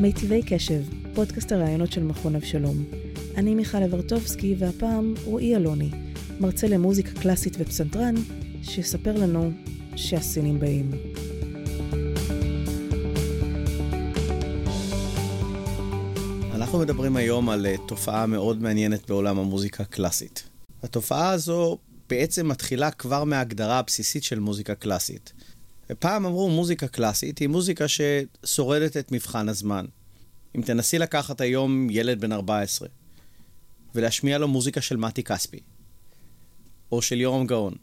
מיטיבי קשב, פודקאסט הראיונות של מכון אבשלום. אני מיכל אברטובסקי, והפעם רועי אלוני, מרצה למוזיקה קלאסית ופסנתרן, שיספר לנו שהסינים באים. אנחנו מדברים היום על אה, תופעה מאוד מעניינת בעולם המוזיקה הקלאסית. התופעה הזו בעצם מתחילה כבר מההגדרה הבסיסית של מוזיקה קלאסית. ופעם אמרו מוזיקה קלאסית היא מוזיקה ששורדת את מבחן הזמן. אם תנסי לקחת היום ילד בן 14 ולהשמיע לו מוזיקה של מתי כספי, או של יורם גאון,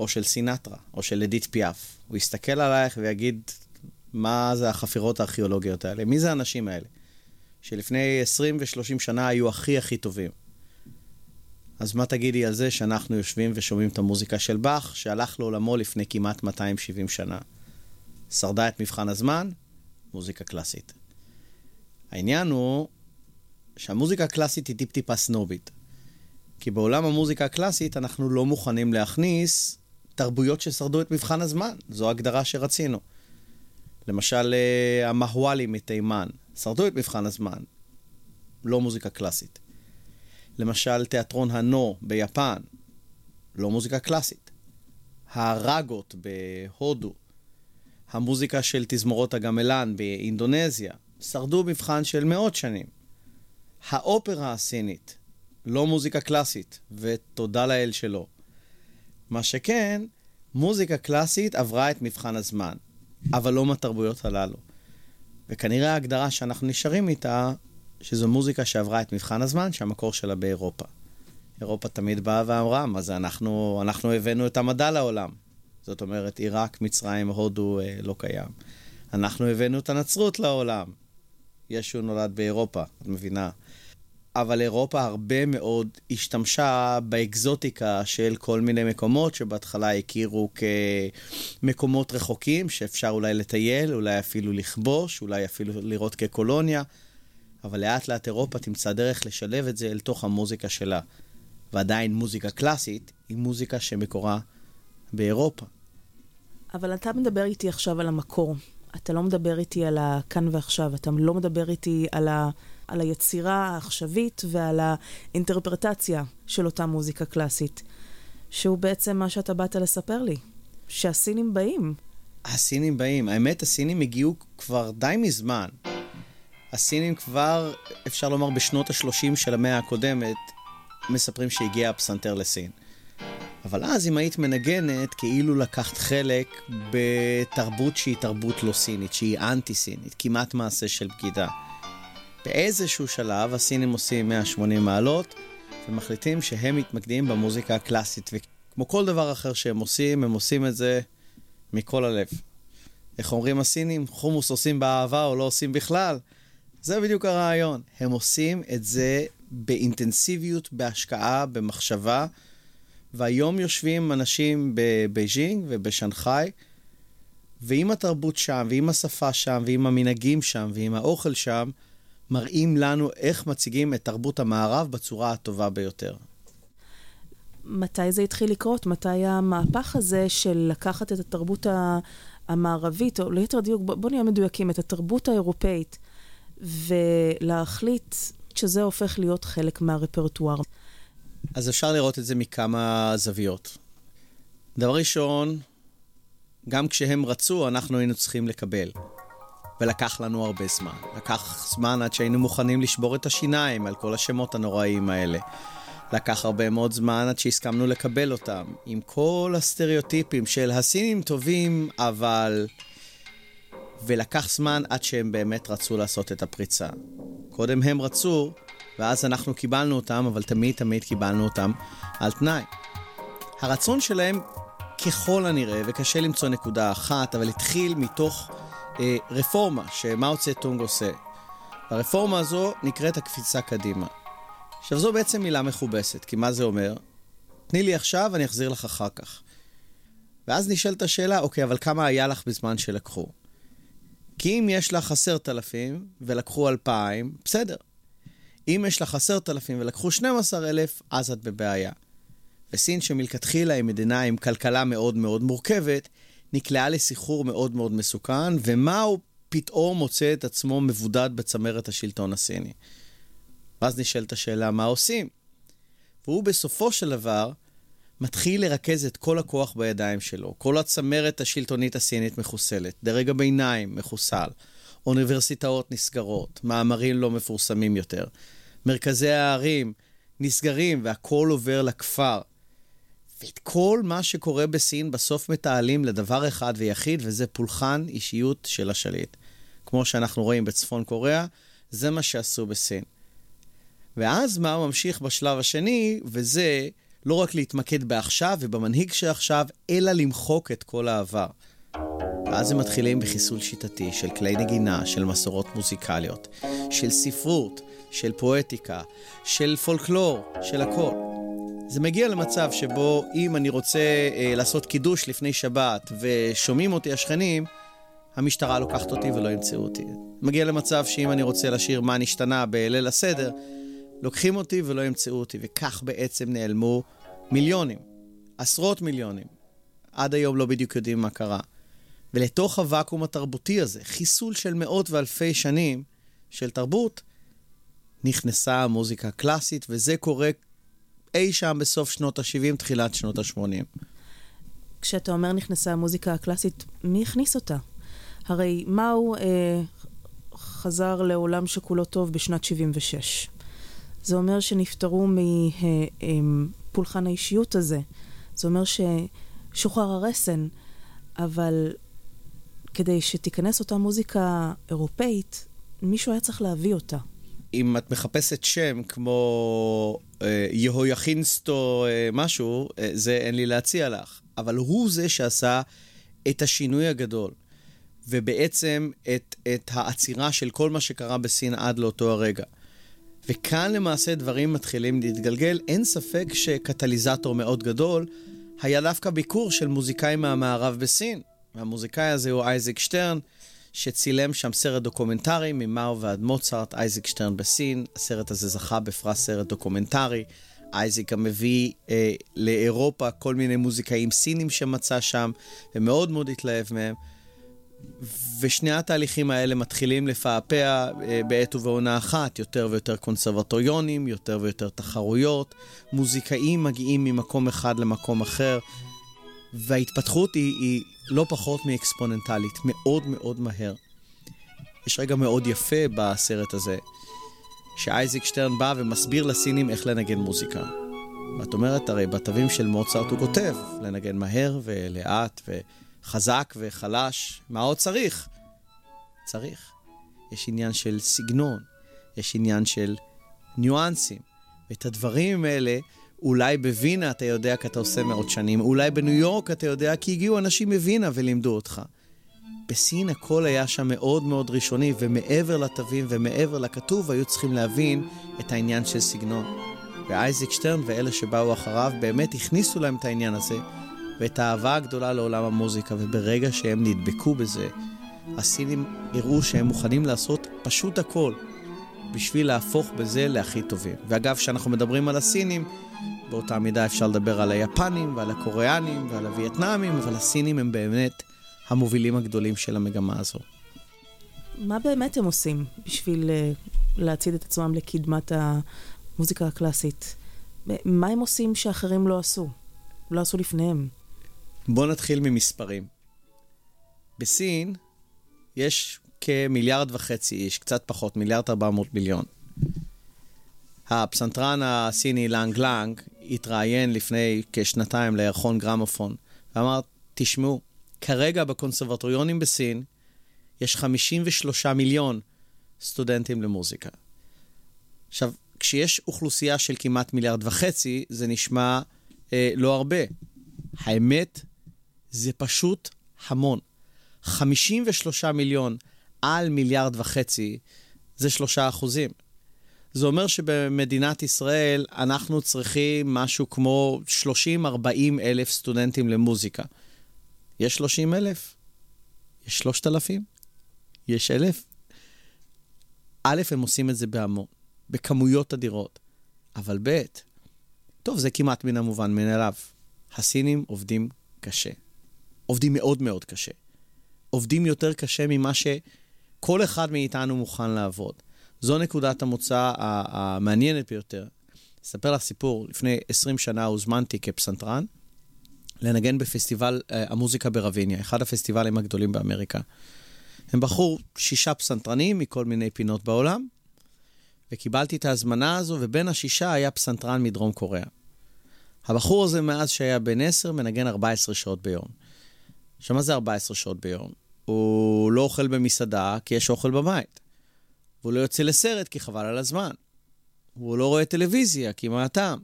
או של סינטרה, או של אדית פיאף, הוא יסתכל עלייך ויגיד, מה זה החפירות הארכיאולוגיות האלה? מי זה האנשים האלה? שלפני 20 ו-30 שנה היו הכי הכי טובים. אז מה תגידי על זה שאנחנו יושבים ושומעים את המוזיקה של באך, שהלך לעולמו לפני כמעט 270 שנה? שרדה את מבחן הזמן? מוזיקה קלאסית. העניין הוא שהמוזיקה הקלאסית היא טיפ-טיפה סנובית. כי בעולם המוזיקה הקלאסית אנחנו לא מוכנים להכניס תרבויות ששרדו את מבחן הזמן. זו הגדרה שרצינו. למשל, אה, המהוואלים מתימן, שרדו את מבחן הזמן. לא מוזיקה קלאסית. למשל, תיאטרון הנו ביפן, לא מוזיקה קלאסית. הראגות בהודו, המוזיקה של תזמורות הגמלן באינדונזיה, שרדו מבחן של מאות שנים. האופרה הסינית, לא מוזיקה קלאסית, ותודה לאל שלא. מה שכן, מוזיקה קלאסית עברה את מבחן הזמן, אבל לא מהתרבויות הללו. וכנראה ההגדרה שאנחנו נשארים איתה שזו מוזיקה שעברה את מבחן הזמן, שהמקור שלה באירופה. אירופה תמיד באה ואמרה, מה זה, אנחנו, אנחנו הבאנו את המדע לעולם. זאת אומרת, עיראק, מצרים, הודו אה, לא קיים. אנחנו הבאנו את הנצרות לעולם. ישו נולד באירופה, את מבינה? אבל אירופה הרבה מאוד השתמשה באקזוטיקה של כל מיני מקומות שבהתחלה הכירו כמקומות רחוקים, שאפשר אולי לטייל, אולי אפילו לכבוש, אולי אפילו לראות כקולוניה. אבל לאט לאט אירופה תמצא דרך לשלב את זה אל תוך המוזיקה שלה. ועדיין מוזיקה קלאסית היא מוזיקה שמקורה באירופה. אבל אתה מדבר איתי עכשיו על המקור. אתה לא מדבר איתי על הכאן ועכשיו, אתה לא מדבר איתי על, ה, על היצירה העכשווית ועל האינטרפרטציה של אותה מוזיקה קלאסית, שהוא בעצם מה שאתה באת לספר לי, שהסינים באים. הסינים באים. האמת, הסינים הגיעו כבר די מזמן. הסינים כבר, אפשר לומר, בשנות ה-30 של המאה הקודמת, מספרים שהגיע הפסנתר לסין. אבל אז אם היית מנגנת, כאילו לקחת חלק בתרבות שהיא תרבות לא סינית, שהיא אנטי-סינית, כמעט מעשה של בגידה. באיזשהו שלב הסינים עושים 180 מעלות, ומחליטים שהם מתמקדים במוזיקה הקלאסית. וכמו כל דבר אחר שהם עושים, הם עושים את זה מכל הלב. איך אומרים הסינים? חומוס עושים באהבה או לא עושים בכלל? זה בדיוק הרעיון. הם עושים את זה באינטנסיביות, בהשקעה, במחשבה, והיום יושבים אנשים בבייג'ינג ובשנגחאי, ועם התרבות שם, ועם השפה שם, ועם המנהגים שם, ועם האוכל שם, מראים לנו איך מציגים את תרבות המערב בצורה הטובה ביותר. מתי זה התחיל לקרות? מתי המהפך הזה של לקחת את התרבות המערבית, או ליתר דיוק, בוא נהיה מדויקים, את התרבות האירופאית, ולהחליט שזה הופך להיות חלק מהרפרטואר. אז אפשר לראות את זה מכמה זוויות. דבר ראשון, גם כשהם רצו, אנחנו היינו צריכים לקבל. ולקח לנו הרבה זמן. לקח זמן עד שהיינו מוכנים לשבור את השיניים על כל השמות הנוראיים האלה. לקח הרבה מאוד זמן עד שהסכמנו לקבל אותם, עם כל הסטריאוטיפים של הסינים טובים, אבל ולקח זמן עד שהם באמת רצו לעשות את הפריצה. קודם הם רצו, ואז אנחנו קיבלנו אותם, אבל תמיד תמיד קיבלנו אותם על תנאי. הרצון שלהם, ככל הנראה, וקשה למצוא נקודה אחת, אבל התחיל מתוך אה, רפורמה שמאו טונג עושה. הרפורמה הזו נקראת הקפיצה קדימה. עכשיו זו בעצם מילה מכובסת, כי מה זה אומר? תני לי עכשיו, אני אחזיר לך אחר כך. ואז נשאלת השאלה, אוקיי, אבל כמה היה לך בזמן שלקחו? כי אם יש לך עשרת אלפים ולקחו אלפיים, בסדר. אם יש לך עשרת אלפים ולקחו 12 אלף, אז את בבעיה. וסין שמלכתחילה היא מדינה עם כלכלה מאוד מאוד מורכבת, נקלעה לסחרור מאוד מאוד מסוכן, ומאו פתאום מוצא את עצמו מבודד בצמרת השלטון הסיני. ואז נשאלת השאלה, מה עושים? והוא בסופו של דבר מתחיל לרכז את כל הכוח בידיים שלו. כל הצמרת השלטונית הסינית מחוסלת, דרג הביניים מחוסל, אוניברסיטאות נסגרות, מאמרים לא מפורסמים יותר, מרכזי הערים נסגרים והכל עובר לכפר. ואת כל מה שקורה בסין בסוף מתעלים לדבר אחד ויחיד, וזה פולחן אישיות של השליט. כמו שאנחנו רואים בצפון קוריאה, זה מה שעשו בסין. ואז מה ממשיך בשלב השני, וזה לא רק להתמקד בעכשיו ובמנהיג שעכשיו, אלא למחוק את כל העבר. ואז הם מתחילים בחיסול שיטתי של כלי נגינה, של מסורות מוזיקליות, של ספרות, של פואטיקה, של פולקלור, של הכל. זה מגיע למצב שבו אם אני רוצה אה, לעשות קידוש לפני שבת ושומעים אותי השכנים, המשטרה לוקחת אותי ולא ימצאו אותי. מגיע למצב שאם אני רוצה לשיר מה נשתנה בליל הסדר, לוקחים אותי ולא ימצאו אותי, וכך בעצם נעלמו מיליונים, עשרות מיליונים. עד היום לא בדיוק יודעים מה קרה. ולתוך הוואקום התרבותי הזה, חיסול של מאות ואלפי שנים של תרבות, נכנסה המוזיקה הקלאסית, וזה קורה אי שם בסוף שנות ה-70, תחילת שנות ה-80. כשאתה אומר נכנסה המוזיקה הקלאסית, מי הכניס אותה? הרי מאו אה, חזר לעולם שכולו טוב בשנת 76. זה אומר שנפטרו מפולחן האישיות הזה. זה אומר ששוחרר הרסן, אבל כדי שתיכנס אותה מוזיקה אירופאית, מישהו היה צריך להביא אותה. אם את מחפשת שם כמו אה, יהויכינסטו אה, משהו, אה, זה אין לי להציע לך. אבל הוא זה שעשה את השינוי הגדול, ובעצם את, את העצירה של כל מה שקרה בסין עד לאותו הרגע. וכאן למעשה דברים מתחילים להתגלגל. אין ספק שקטליזטור מאוד גדול היה דווקא ביקור של מוזיקאי מהמערב בסין. והמוזיקאי הזה הוא אייזק שטרן, שצילם שם סרט דוקומנטרי ממאו ועד מוצרט, אייזק שטרן בסין. הסרט הזה זכה בפרס סרט דוקומנטרי. אייזק גם מביא אה, לאירופה כל מיני מוזיקאים סינים שמצא שם, ומאוד מאוד התלהב מהם. ושני התהליכים האלה מתחילים לפעפע אה, בעת ובעונה אחת, יותר ויותר קונסרבטוריונים, יותר ויותר תחרויות, מוזיקאים מגיעים ממקום אחד למקום אחר, וההתפתחות היא, היא לא פחות מאקספוננטלית, מאוד מאוד מהר. יש רגע מאוד יפה בסרט הזה, שאייזיק שטרן בא ומסביר לסינים איך לנגן מוזיקה. ואת אומרת, הרי בתווים של מוצרט הוא כותב, לנגן מהר ולאט ו... חזק וחלש, מה עוד צריך? צריך. יש עניין של סגנון, יש עניין של ניואנסים. ואת הדברים האלה, אולי בווינה אתה יודע כי אתה עושה מאות שנים, אולי בניו יורק אתה יודע כי הגיעו אנשים מווינה ולימדו אותך. בסין הכל היה שם מאוד מאוד ראשוני, ומעבר לתווים ומעבר לכתוב היו צריכים להבין את העניין של סגנון. ואייזיק שטרן ואלה שבאו אחריו באמת הכניסו להם את העניין הזה, ואת האהבה הגדולה לעולם המוזיקה, וברגע שהם נדבקו בזה, הסינים הראו שהם מוכנים לעשות פשוט הכל בשביל להפוך בזה להכי טובים. ואגב, כשאנחנו מדברים על הסינים, באותה מידה אפשר לדבר על היפנים ועל הקוריאנים ועל הווייטנאמים, אבל הסינים הם באמת המובילים הגדולים של המגמה הזו. מה באמת הם עושים בשביל אה, להצעיד את עצמם לקדמת המוזיקה הקלאסית? מה הם עושים שאחרים לא עשו? לא עשו לפניהם? בואו נתחיל ממספרים. בסין יש כמיליארד וחצי איש, קצת פחות, מיליארד ארבע מאות מיליון. הפסנתרן הסיני לנג לנג התראיין לפני כשנתיים לירחון גרמופון ואמר, תשמעו, כרגע בקונסרבטוריונים בסין יש 53 מיליון סטודנטים למוזיקה. עכשיו, כשיש אוכלוסייה של כמעט מיליארד וחצי, זה נשמע אה, לא הרבה. האמת, זה פשוט המון. 53 מיליון על מיליארד וחצי זה שלושה אחוזים. זה אומר שבמדינת ישראל אנחנו צריכים משהו כמו 30-40 אלף סטודנטים למוזיקה. יש 30 אלף? יש 3,000? יש אלף? א', הם עושים את זה בהמון, בכמויות אדירות. אבל ב', טוב, זה כמעט מן המובן מאליו. הסינים עובדים קשה. עובדים מאוד מאוד קשה. עובדים יותר קשה ממה כל אחד מאיתנו מוכן לעבוד. זו נקודת המוצא המעניינת ביותר. אספר לך סיפור, לפני 20 שנה הוזמנתי כפסנתרן לנגן בפסטיבל uh, המוזיקה ברביניה, אחד הפסטיבלים הגדולים באמריקה. הם בחרו שישה פסנתרנים מכל מיני פינות בעולם, וקיבלתי את ההזמנה הזו, ובין השישה היה פסנתרן מדרום קוריאה. הבחור הזה, מאז שהיה בן עשר, מנגן 14 שעות ביום. עכשיו, מה זה 14 שעות ביום? הוא לא אוכל במסעדה כי יש אוכל בבית. והוא לא יוצא לסרט כי חבל על הזמן. והוא לא רואה טלוויזיה כי מה הטעם.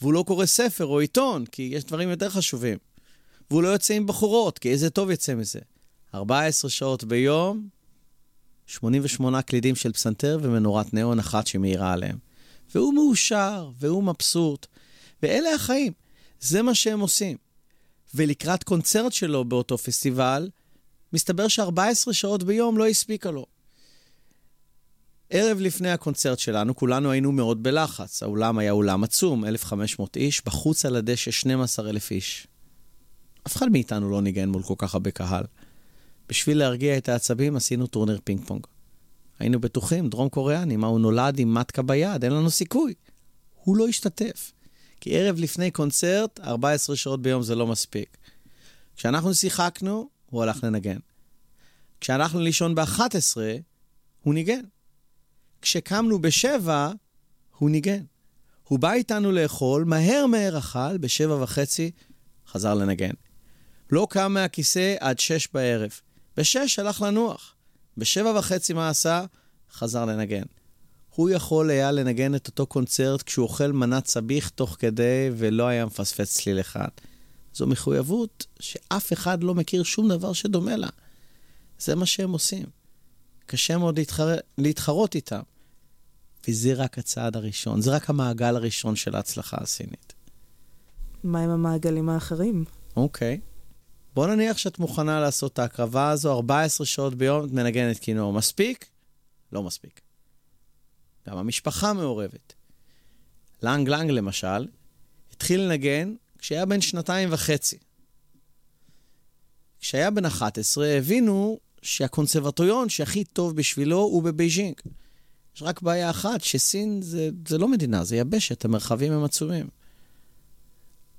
והוא לא קורא ספר או עיתון כי יש דברים יותר חשובים. והוא לא יוצא עם בחורות כי איזה טוב יצא מזה. 14 שעות ביום, 88 קלידים של פסנתר ומנורת ניאון אחת שמאירה עליהם. והוא מאושר, והוא מבסוט, ואלה החיים. זה מה שהם עושים. ולקראת קונצרט שלו באותו פסטיבל, מסתבר ש-14 שעות ביום לא הספיקה לו. ערב לפני הקונצרט שלנו, כולנו היינו מאוד בלחץ. האולם היה אולם עצום, 1,500 איש, בחוץ על הדשא 12,000 איש. אף אחד מאיתנו לא ניגן מול כל כך הרבה קהל. בשביל להרגיע את העצבים עשינו טורניר פינג פונג. היינו בטוחים, דרום קוריאני, מה הוא נולד עם מטקה ביד, אין לנו סיכוי. הוא לא השתתף. כי ערב לפני קונצרט, 14 שעות ביום זה לא מספיק. כשאנחנו שיחקנו, הוא הלך לנגן. כשהלכנו לישון ב-11, הוא ניגן. כשקמנו ב-7, הוא ניגן. הוא בא איתנו לאכול, מהר מהר אכל, ב-7 וחצי חזר לנגן. לא קם מהכיסא עד 6 בערב. ב-6 הלך לנוח. ב-7 וחצי מה עשה? חזר לנגן. הוא יכול היה לנגן את אותו קונצרט כשהוא אוכל מנת סביח תוך כדי ולא היה מפספס צליל אחד. זו מחויבות שאף אחד לא מכיר שום דבר שדומה לה. זה מה שהם עושים. קשה מאוד להתחר... להתחרות איתם. וזה רק הצעד הראשון, זה רק המעגל הראשון של ההצלחה הסינית. מה עם המעגלים האחרים? אוקיי. בוא נניח שאת מוכנה לעשות את ההקרבה הזו 14 שעות ביום, את מנגנת כינור. מספיק? לא מספיק. גם המשפחה מעורבת. לנג לנג, למשל, התחיל לנגן כשהיה בן שנתיים וחצי. כשהיה בן 11, הבינו שהקונסרבטוריון שהכי טוב בשבילו הוא בבייג'ינג. יש רק בעיה אחת, שסין זה, זה לא מדינה, זה יבשת, המרחבים הם עצומים.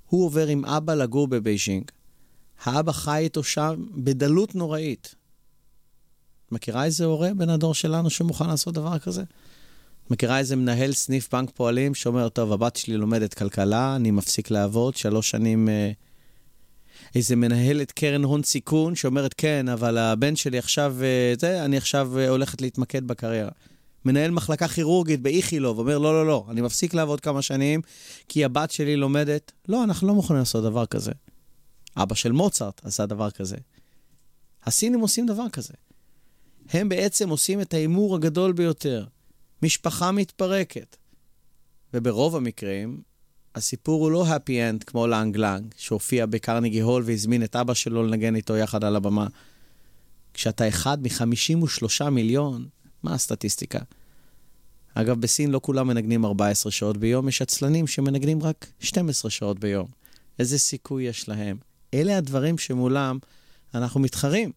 הוא עובר עם אבא לגור בבייג'ינג. האבא חי איתו שם בדלות נוראית. מכירה איזה הורה בן הדור שלנו שמוכן לעשות דבר כזה? מכירה איזה מנהל סניף בנק פועלים שאומר, טוב, הבת שלי לומדת כלכלה, אני מפסיק לעבוד, שלוש שנים... אה, איזה מנהלת קרן הון סיכון שאומרת, כן, אבל הבן שלי עכשיו, אה, זה, אני עכשיו אה, הולכת להתמקד בקריירה. מנהל מחלקה כירורגית באיכילוב אומר, לא, לא, לא, אני מפסיק לעבוד כמה שנים כי הבת שלי לומדת. לא, אנחנו לא מוכנים לעשות דבר כזה. אבא של מוצרט עשה דבר כזה. הסינים עושים דבר כזה. הם בעצם עושים את ההימור הגדול ביותר. משפחה מתפרקת. וברוב המקרים, הסיפור הוא לא happy end כמו לאנג לאנג, שהופיע בקרניגי הול והזמין את אבא שלו לנגן איתו יחד על הבמה. כשאתה אחד מ-53 מיליון, מה הסטטיסטיקה? אגב, בסין לא כולם מנגנים 14 שעות ביום, יש עצלנים שמנגנים רק 12 שעות ביום. איזה סיכוי יש להם? אלה הדברים שמולם אנחנו מתחרים.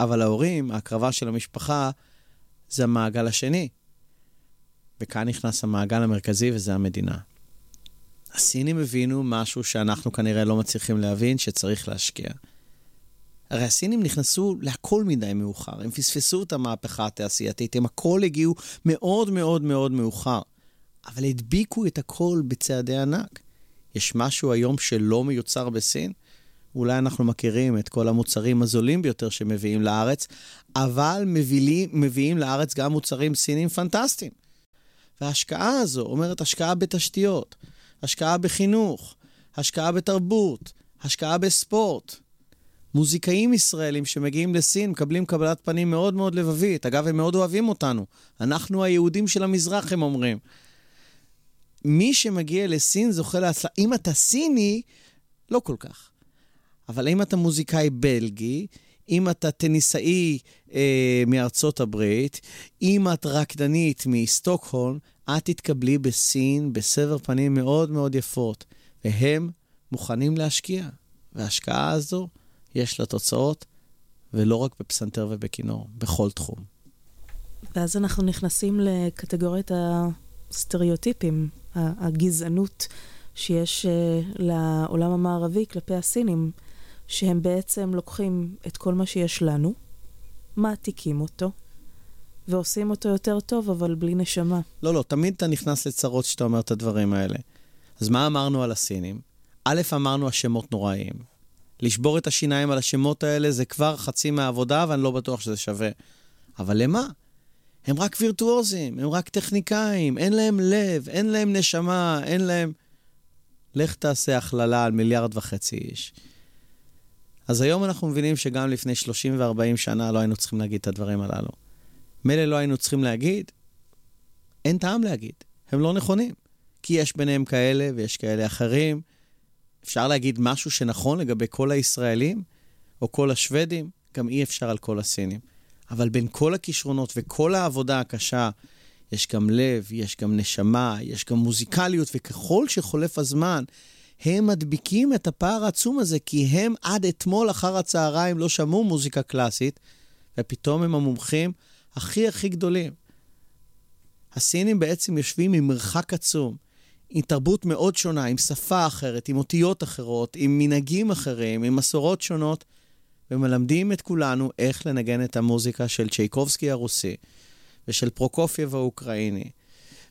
אבל ההורים, ההקרבה של המשפחה, זה המעגל השני. וכאן נכנס המעגל המרכזי וזה המדינה. הסינים הבינו משהו שאנחנו כנראה לא מצליחים להבין, שצריך להשקיע. הרי הסינים נכנסו להכל מדי מאוחר, הם פספסו את המהפכה התעשייתית, הם הכל הגיעו מאוד מאוד מאוד מאוחר, אבל הדביקו את הכל בצעדי ענק. יש משהו היום שלא מיוצר בסין? אולי אנחנו מכירים את כל המוצרים הזולים ביותר שמביאים לארץ, אבל מביאים, מביאים לארץ גם מוצרים סינים פנטסטיים. וההשקעה הזו אומרת השקעה בתשתיות, השקעה בחינוך, השקעה בתרבות, השקעה בספורט. מוזיקאים ישראלים שמגיעים לסין מקבלים קבלת פנים מאוד מאוד לבבית. אגב, הם מאוד אוהבים אותנו. אנחנו היהודים של המזרח, הם אומרים. מי שמגיע לסין זוכה להצלחה. אם אתה סיני, לא כל כך. אבל אם אתה מוזיקאי בלגי, אם אתה טניסאי אה, מארצות הברית, אם את רקדנית מסטוקהולם, את תתקבלי בסין בסבר פנים מאוד מאוד יפות, והם מוכנים להשקיע. וההשקעה הזו, יש לה תוצאות, ולא רק בפסנתר ובכינור, בכל תחום. ואז אנחנו נכנסים לקטגוריית הסטריאוטיפים, הגזענות שיש אה, לעולם המערבי כלפי הסינים, שהם בעצם לוקחים את כל מה שיש לנו, מעתיקים אותו, ועושים אותו יותר טוב, אבל בלי נשמה. לא, לא, תמיד אתה נכנס לצרות כשאתה אומר את הדברים האלה. אז מה אמרנו על הסינים? א', אמרנו השמות נוראיים. לשבור את השיניים על השמות האלה זה כבר חצי מהעבודה, ואני לא בטוח שזה שווה. אבל למה? הם רק וירטואוזים, הם רק טכניקאים, אין להם לב, אין להם נשמה, אין להם... לך תעשה הכללה על מיליארד וחצי איש. אז היום אנחנו מבינים שגם לפני 30 ו-40 שנה לא היינו צריכים להגיד את הדברים הללו. מילא לא היינו צריכים להגיד, אין טעם להגיד, הם לא נכונים. כי יש ביניהם כאלה ויש כאלה אחרים. אפשר להגיד משהו שנכון לגבי כל הישראלים או כל השוודים, גם אי אפשר על כל הסינים. אבל בין כל הכישרונות וכל העבודה הקשה, יש גם לב, יש גם נשמה, יש גם מוזיקליות, וככל שחולף הזמן, הם מדביקים את הפער העצום הזה, כי הם עד אתמול אחר הצהריים לא שמעו מוזיקה קלאסית, ופתאום הם המומחים הכי הכי גדולים. הסינים בעצם יושבים עם מרחק עצום, עם תרבות מאוד שונה, עם שפה אחרת, עם אותיות אחרות, עם מנהגים אחרים, עם מסורות שונות, ומלמדים את כולנו איך לנגן את המוזיקה של צ'ייקובסקי הרוסי, ושל פרוקופייב האוקראיני,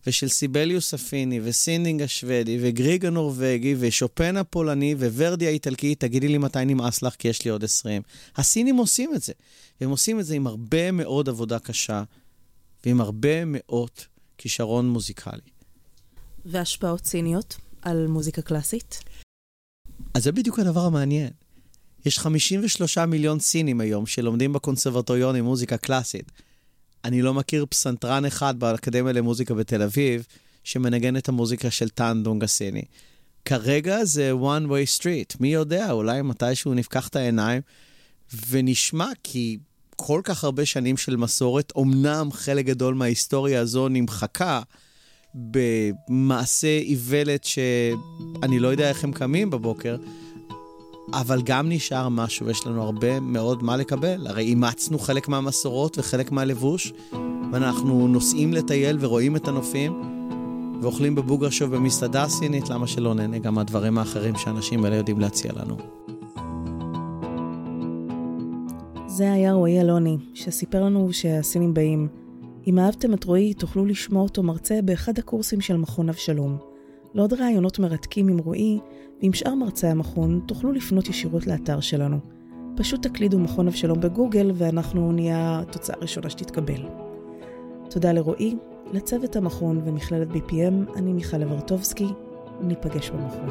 ושל סיבליוס הפיני, וסינדינג השוודי, וגריג הנורבגי, ושופן הפולני, וורדי האיטלקי, תגידי לי מתי נמאס לך, כי יש לי עוד 20. הסינים עושים את זה, והם עושים את זה עם הרבה מאוד עבודה קשה, ועם הרבה מאוד כישרון מוזיקלי. והשפעות סיניות על מוזיקה קלאסית? אז זה בדיוק הדבר המעניין. יש 53 מיליון סינים היום שלומדים בקונסרבטוריון עם מוזיקה קלאסית. אני לא מכיר פסנתרן אחד באקדמיה למוזיקה בתל אביב שמנגן את המוזיקה של טאן דונג הסיני. כרגע זה one way street, מי יודע, אולי מתישהו נפקח את העיניים ונשמע, כי כל כך הרבה שנים של מסורת, אמנם חלק גדול מההיסטוריה הזו נמחקה במעשה איוולת שאני לא יודע איך הם קמים בבוקר, אבל גם נשאר משהו, ויש לנו הרבה מאוד מה לקבל. הרי אימצנו חלק מהמסורות וחלק מהלבוש, ואנחנו נוסעים לטייל ורואים את הנופים, ואוכלים בבוגרשוב במסעדה הסינית, למה שלא נהנה גם מהדברים האחרים שהאנשים האלה יודעים להציע לנו. זה היה רועי אלוני, שסיפר לנו שהסינים באים. אם אהבתם את רועי, תוכלו לשמוע אותו מרצה באחד הקורסים של מכון אבשלום. לעוד ראיונות מרתקים עם רועי ועם שאר מרצי המכון, תוכלו לפנות ישירות לאתר שלנו. פשוט תקלידו מכון אבשלום בגוגל ואנחנו נהיה התוצאה הראשונה שתתקבל. תודה לרועי, לצוות המכון ומכללת BPM, אני מיכל אברטובסקי, ניפגש במכון.